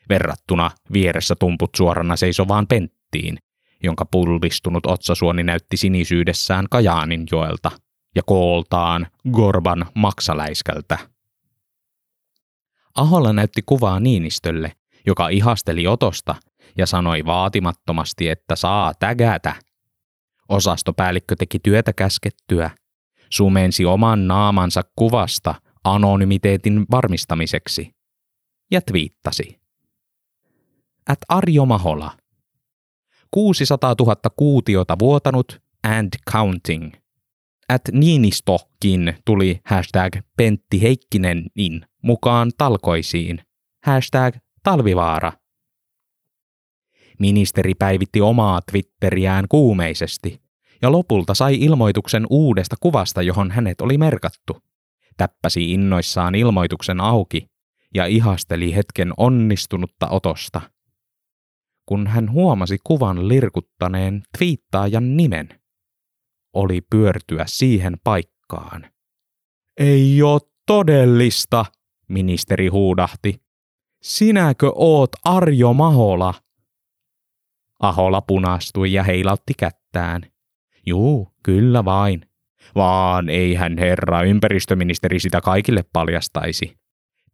Verrattuna vieressä tumput suorana seisovaan Penttiin, jonka pullistunut otsasuoni näytti sinisyydessään Kajaanin joelta ja kooltaan Gorban maksaläiskältä. Aholla näytti kuvaa Niinistölle, joka ihasteli otosta ja sanoi vaatimattomasti, että saa tägätä. Osastopäällikkö teki työtä käskettyä, sumensi oman naamansa kuvasta anonymiteetin varmistamiseksi ja twiittasi. At Arjo Mahola. 600 000 kuutiota vuotanut and counting. At Niinistokin tuli hashtag Pentti Heikkinenin mukaan talkoisiin. Hashtag talvivaara. Ministeri päivitti omaa Twitteriään kuumeisesti ja lopulta sai ilmoituksen uudesta kuvasta, johon hänet oli merkattu. Täppäsi innoissaan ilmoituksen auki ja ihasteli hetken onnistunutta otosta. Kun hän huomasi kuvan lirkuttaneen twiittaajan nimen, oli pyörtyä siihen paikkaan. Ei oo todellista, ministeri huudahti. Sinäkö oot Arjo Mahola? Ahola punastui ja heilautti kättään. Juu, kyllä vain. Vaan eihän herra ympäristöministeri sitä kaikille paljastaisi.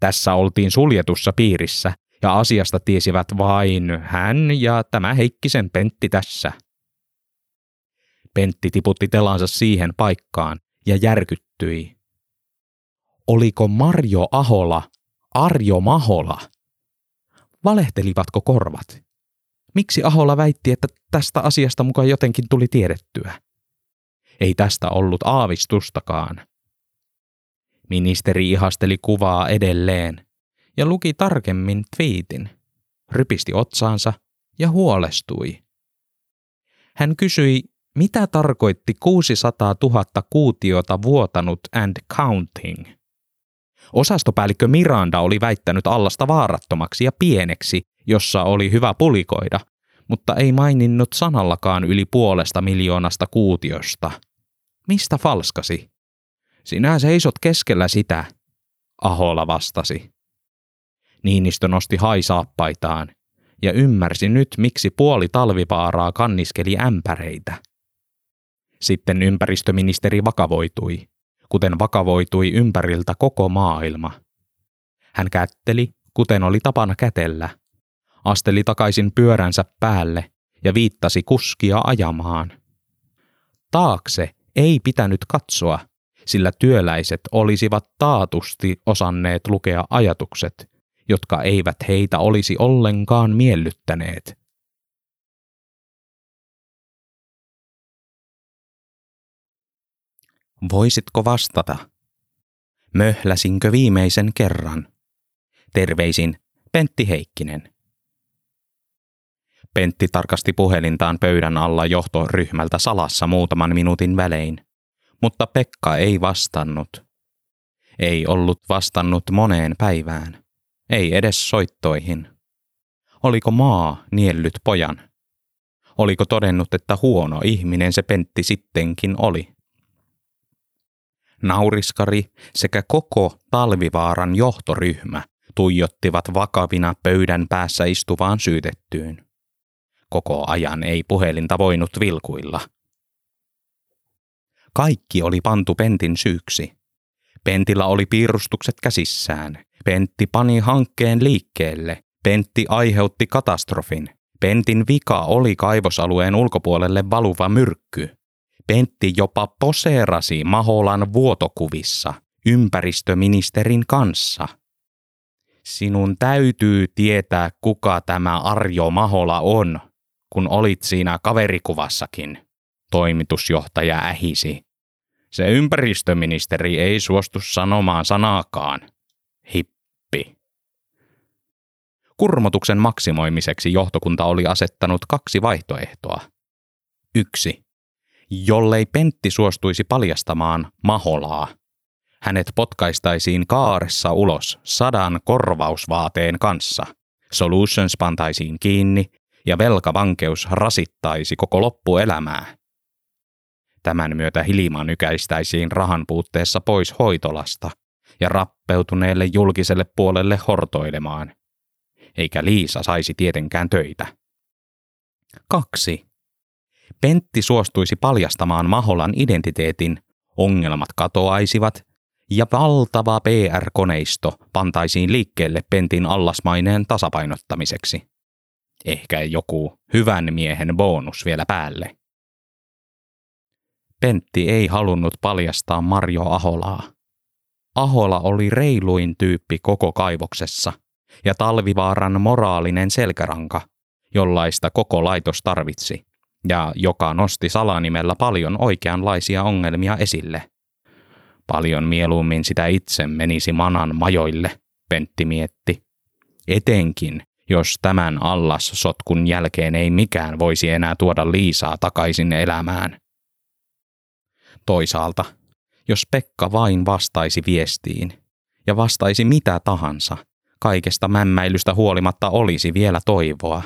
Tässä oltiin suljetussa piirissä, ja asiasta tiesivät vain hän ja tämä Heikkisen Pentti tässä. Pentti tiputti telansa siihen paikkaan ja järkyttyi. Oliko Marjo Ahola Arjo Mahola? Valehtelivatko korvat? Miksi Ahola väitti, että tästä asiasta mukaan jotenkin tuli tiedettyä? Ei tästä ollut aavistustakaan. Ministeri ihasteli kuvaa edelleen ja luki tarkemmin twiitin, rypisti otsaansa ja huolestui. Hän kysyi, mitä tarkoitti 600 000 kuutiota vuotanut and counting. Osastopäällikkö Miranda oli väittänyt allasta vaarattomaksi ja pieneksi, jossa oli hyvä pulikoida, mutta ei maininnut sanallakaan yli puolesta miljoonasta kuutiosta. Mistä falskasi? Sinä seisot keskellä sitä, Ahola vastasi. Niinistö nosti haisaappaitaan ja ymmärsi nyt, miksi puoli talvivaaraa kanniskeli ämpäreitä. Sitten ympäristöministeri vakavoitui, kuten vakavoitui ympäriltä koko maailma. Hän kätteli, kuten oli tapana kätellä, asteli takaisin pyöränsä päälle ja viittasi kuskia ajamaan. Taakse ei pitänyt katsoa, sillä työläiset olisivat taatusti osanneet lukea ajatukset, jotka eivät heitä olisi ollenkaan miellyttäneet. Voisitko vastata? Möhläsinkö viimeisen kerran? Terveisin Pentti Heikkinen. Pentti tarkasti puhelintaan pöydän alla johtoryhmältä salassa muutaman minuutin välein. mutta Pekka ei vastannut. Ei ollut vastannut moneen päivään. Ei edes soittoihin. Oliko maa niellyt pojan? Oliko todennut, että huono ihminen se Pentti sittenkin oli? Nauriskari sekä koko Talvivaaran johtoryhmä tuijottivat vakavina pöydän päässä istuvaan syytettyyn. Koko ajan ei puhelinta voinut vilkuilla. Kaikki oli pantu Pentin syyksi. Pentillä oli piirustukset käsissään. Pentti pani hankkeen liikkeelle. Pentti aiheutti katastrofin. Pentin vika oli kaivosalueen ulkopuolelle valuva myrkky. Pentti jopa poseerasi Maholan vuotokuvissa ympäristöministerin kanssa. Sinun täytyy tietää, kuka tämä Arjo Mahola on, kun olit siinä kaverikuvassakin, toimitusjohtaja ähisi. Se ympäristöministeri ei suostu sanomaan sanaakaan. Hippi. Kurmotuksen maksimoimiseksi johtokunta oli asettanut kaksi vaihtoehtoa. Yksi. Jollei Pentti suostuisi paljastamaan Maholaa, hänet potkaistaisiin kaaressa ulos sadan korvausvaateen kanssa. Solutions pantaisiin kiinni ja velkavankeus rasittaisi koko loppuelämää. Tämän myötä Hilma nykäistäisiin rahan puutteessa pois hoitolasta ja rappeutuneelle julkiselle puolelle hortoilemaan. Eikä Liisa saisi tietenkään töitä. Kaksi. Pentti suostuisi paljastamaan Maholan identiteetin, ongelmat katoaisivat ja valtava PR-koneisto pantaisiin liikkeelle Pentin allasmaineen tasapainottamiseksi. Ehkä joku hyvän miehen bonus vielä päälle. Pentti ei halunnut paljastaa Marjo Aholaa. Ahola oli reiluin tyyppi koko kaivoksessa ja Talvivaaran moraalinen selkäranka, jollaista koko laitos tarvitsi ja joka nosti salanimellä paljon oikeanlaisia ongelmia esille. Paljon mieluummin sitä itse menisi manan majoille, Pentti mietti. Etenkin, jos tämän allassotkun jälkeen ei mikään voisi enää tuoda Liisaa takaisin elämään. Toisaalta, jos Pekka vain vastaisi viestiin, ja vastaisi mitä tahansa, kaikesta mämmäilystä huolimatta olisi vielä toivoa.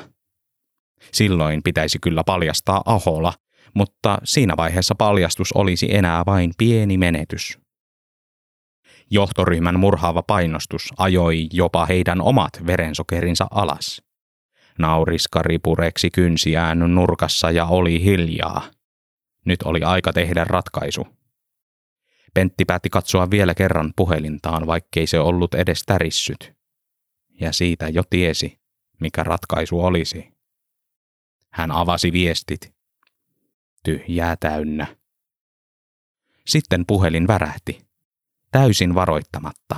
Silloin pitäisi kyllä paljastaa Ahola, mutta siinä vaiheessa paljastus olisi enää vain pieni menetys. Johtoryhmän murhaava painostus ajoi jopa heidän omat verensokerinsa alas. Nauriskari pureksi kynsiään nurkassa ja oli hiljaa. Nyt oli aika tehdä ratkaisu. Pentti päätti katsoa vielä kerran puhelintaan, vaikkei se ollut edes tärissyt. Ja siitä jo tiesi, mikä ratkaisu olisi. Hän avasi viestit. Tyhjää täynnä. Sitten puhelin värähti täysin varoittamatta.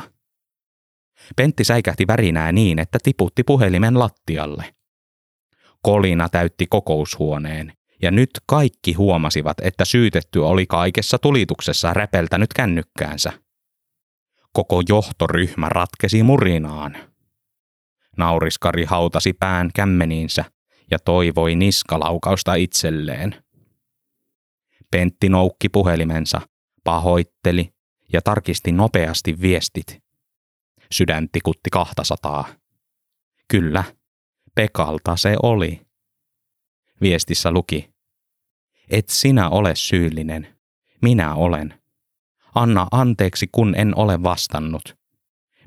Pentti säikähti värinää niin, että tiputti puhelimen lattialle. Kolina täytti kokoushuoneen, ja nyt kaikki huomasivat, että syytetty oli kaikessa tulituksessa räpeltänyt kännykkäänsä. Koko johtoryhmä ratkesi murinaan. Nauriskari hautasi pään kämmeniinsä ja toivoi niskalaukausta itselleen. Pentti noukki puhelimensa, pahoitteli ja tarkisti nopeasti viestit. Sydän tikutti kahtasataa. Kyllä, Pekalta se oli. Viestissä luki. Et sinä ole syyllinen. Minä olen. Anna anteeksi, kun en ole vastannut.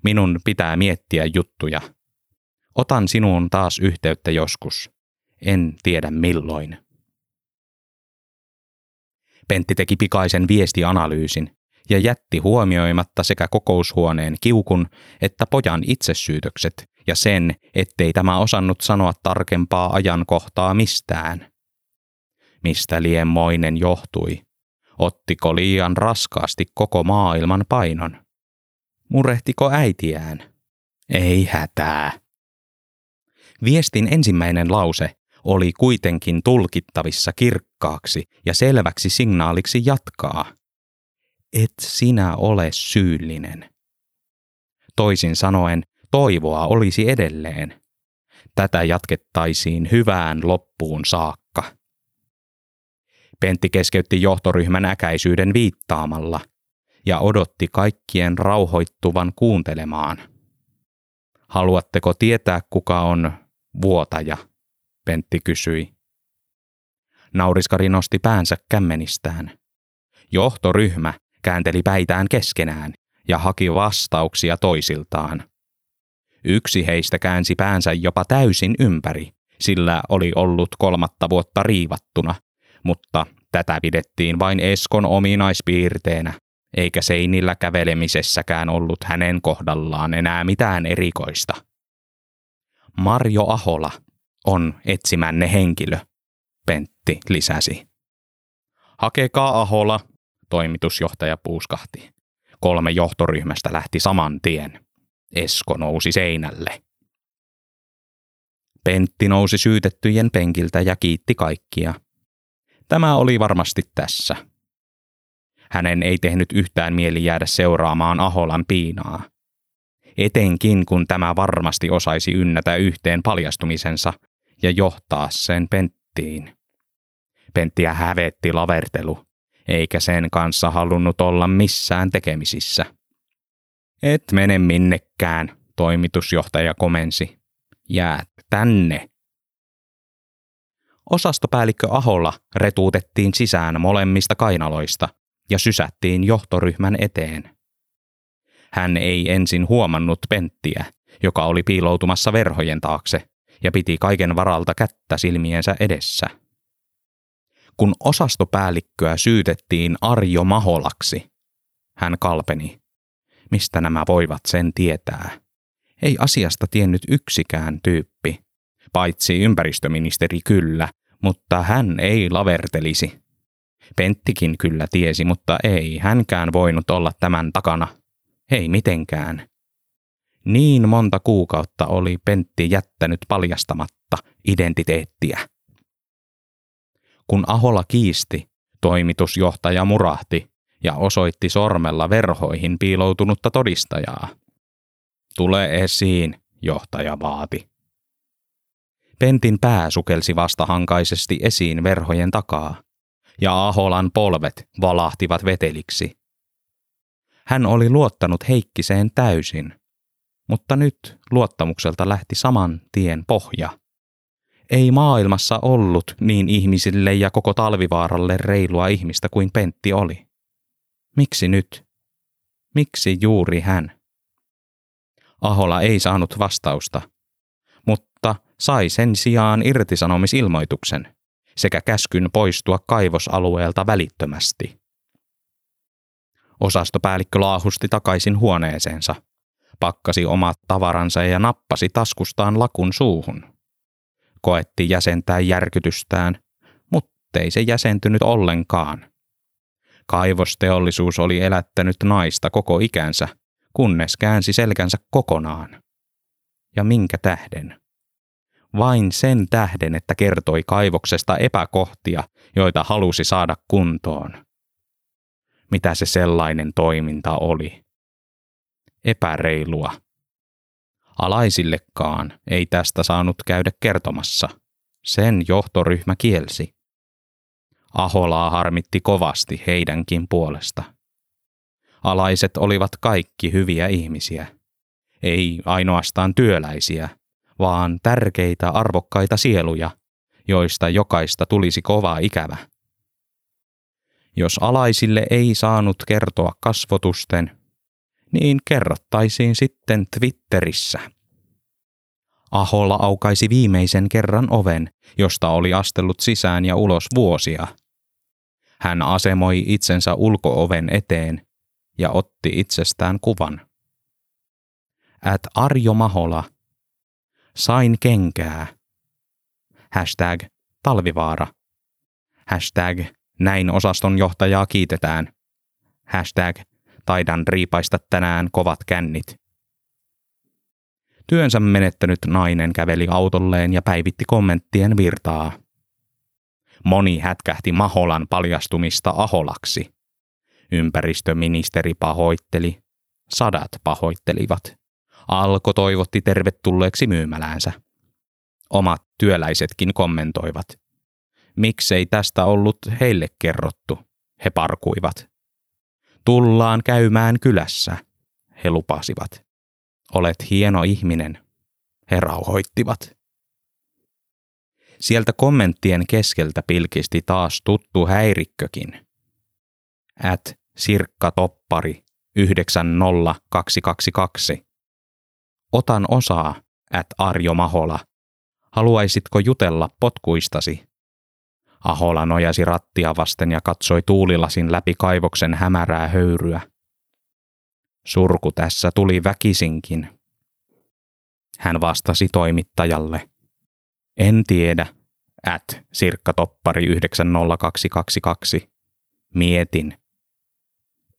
Minun pitää miettiä juttuja. Otan sinuun taas yhteyttä joskus. En tiedä milloin. Pentti teki pikaisen viestianalyysin ja jätti huomioimatta sekä kokoushuoneen kiukun että pojan itsesyytökset ja sen, ettei tämä osannut sanoa tarkempaa ajankohtaa mistään. Mistä liemmoinen johtui? Ottiko liian raskaasti koko maailman painon? Murehtiko äitiään? Ei hätää. Viestin ensimmäinen lause oli kuitenkin tulkittavissa kirkkaaksi ja selväksi signaaliksi jatkaa – et sinä ole syyllinen. Toisin sanoen, toivoa olisi edelleen. Tätä jatkettaisiin hyvään loppuun saakka. Pentti keskeytti johtoryhmän äkäisyyden viittaamalla ja odotti kaikkien rauhoittuvan kuuntelemaan. Haluatteko tietää, kuka on vuotaja? Pentti kysyi. Nauriskari nosti päänsä kämmenistään. Johtoryhmä käänteli päitään keskenään ja haki vastauksia toisiltaan. Yksi heistä käänsi päänsä jopa täysin ympäri, sillä oli ollut kolmatta vuotta riivattuna, mutta tätä pidettiin vain Eskon ominaispiirteenä, eikä seinillä kävelemisessäkään ollut hänen kohdallaan enää mitään erikoista. Marjo Ahola on etsimänne henkilö, Pentti lisäsi. Hakekaa Ahola, toimitusjohtaja puuskahti. Kolme johtoryhmästä lähti saman tien. Esko nousi seinälle. Pentti nousi syytettyjen penkiltä ja kiitti kaikkia. Tämä oli varmasti tässä. Hänen ei tehnyt yhtään mieli jäädä seuraamaan Aholan piinaa. Etenkin kun tämä varmasti osaisi ynnätä yhteen paljastumisensa ja johtaa sen Penttiin. Penttiä hävetti lavertelu, eikä sen kanssa halunnut olla missään tekemisissä. Et mene minnekään, toimitusjohtaja komensi. Jäät tänne. Osastopäällikkö Aholla retuutettiin sisään molemmista kainaloista ja sysättiin johtoryhmän eteen. Hän ei ensin huomannut Penttiä, joka oli piiloutumassa verhojen taakse ja piti kaiken varalta kättä silmiensä edessä. Kun osastopäällikköä syytettiin Arjo Maholaksi, hän kalpeni. Mistä nämä voivat sen tietää? Ei asiasta tiennyt yksikään tyyppi, paitsi ympäristöministeri kyllä, mutta hän ei lavertelisi. Penttikin kyllä tiesi, mutta ei hänkään voinut olla tämän takana. Ei mitenkään. Niin monta kuukautta oli Pentti jättänyt paljastamatta identiteettiä. Kun Ahola kiisti, toimitusjohtaja murahti ja osoitti sormella verhoihin piiloutunutta todistajaa. Tule esiin, johtaja vaati. Pentin pää sukelsi vastahankaisesti esiin verhojen takaa, ja Aholan polvet valahtivat veteliksi. Hän oli luottanut Heikkiseen täysin, mutta nyt luottamukselta lähti saman tien pohja. Ei maailmassa ollut niin ihmisille ja koko talvivaaralle reilua ihmistä kuin Pentti oli. Miksi nyt? Miksi juuri hän? Ahola ei saanut vastausta, mutta sai sen sijaan irtisanomisilmoituksen sekä käskyn poistua kaivosalueelta välittömästi. Osastopäällikkö laahusti takaisin huoneeseensa, pakkasi omat tavaransa ja nappasi taskustaan lakun suuhun. Koetti jäsentää järkytystään, muttei se jäsentynyt ollenkaan. Kaivosteollisuus oli elättänyt naista koko ikänsä, kunnes käänsi selkänsä kokonaan. Ja minkä tähden? Vain sen tähden, että kertoi kaivoksesta epäkohtia, joita halusi saada kuntoon. Mitä se sellainen toiminta oli? Epäreilua. Alaisillekaan ei tästä saanut käydä kertomassa. Sen johtoryhmä kielsi. Aholaa harmitti kovasti heidänkin puolesta. Alaiset olivat kaikki hyviä ihmisiä. Ei ainoastaan työläisiä, vaan tärkeitä arvokkaita sieluja, joista jokaista tulisi kova ikävä. Jos alaisille ei saanut kertoa kasvotusten, niin kerrottaisiin sitten Twitterissä. Aholla aukaisi viimeisen kerran oven, josta oli astellut sisään ja ulos vuosia. Hän asemoi itsensä ulkooven eteen ja otti itsestään kuvan. At Arjo Mahola. Sain kenkää. Hashtag talvivaara. Hashtag näin osaston johtajaa kiitetään. Hashtag taidan riipaista tänään kovat kännit. Työnsä menettänyt nainen käveli autolleen ja päivitti kommenttien virtaa. Moni hätkähti Maholan paljastumista Aholaksi. Ympäristöministeri pahoitteli. Sadat pahoittelivat. Alko toivotti tervetulleeksi myymäläänsä. Omat työläisetkin kommentoivat. Miksei tästä ollut heille kerrottu, he parkuivat. Tullaan käymään kylässä, he lupasivat. Olet hieno ihminen, he rauhoittivat. Sieltä kommenttien keskeltä pilkisti taas tuttu häirikkökin. At Sirkka Toppari 90222. Otan osaa, at Arjo Mahola. Haluaisitko jutella potkuistasi? Ahola nojasi rattia vasten ja katsoi tuulilasin läpi kaivoksen hämärää höyryä. Surku tässä tuli väkisinkin. Hän vastasi toimittajalle. En tiedä, at Sirkka Toppari 90222. Mietin.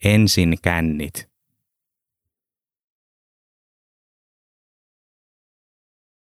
Ensin kännit,